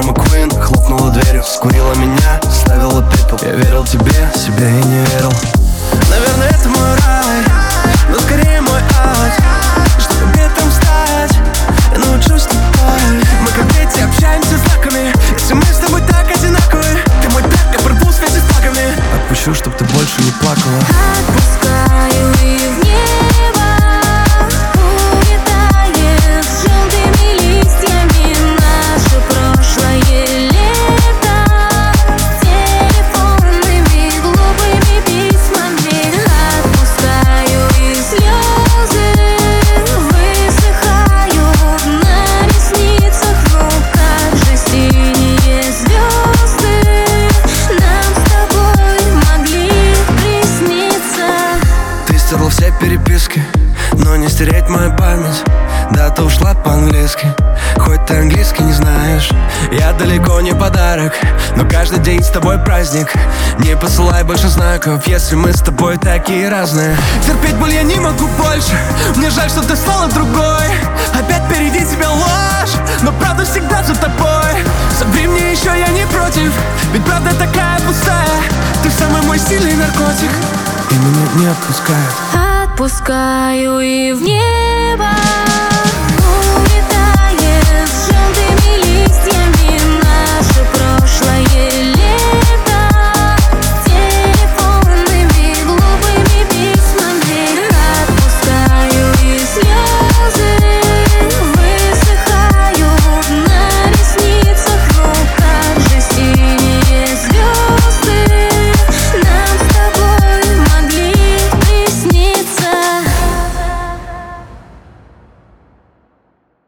Сара Маккуин хлопнула дверью Скурила меня, ставила пепел. Я верил тебе, себе и не верил. Наверное все переписки, но не стереть мою память. Да, ты ушла по-английски, хоть ты английский не знаешь. Я далеко не подарок, но каждый день с тобой праздник. Не посылай больше знаков, если мы с тобой такие разные. Терпеть боль я не могу больше Мне жаль, что ты стала другой. Опять впереди тебя ложь Но правда всегда за тобой. Соври мне еще, я не против Ведь правда такая пустая. Ты самый мой сильный наркотик И меня не отпускает Отпускаю и в небо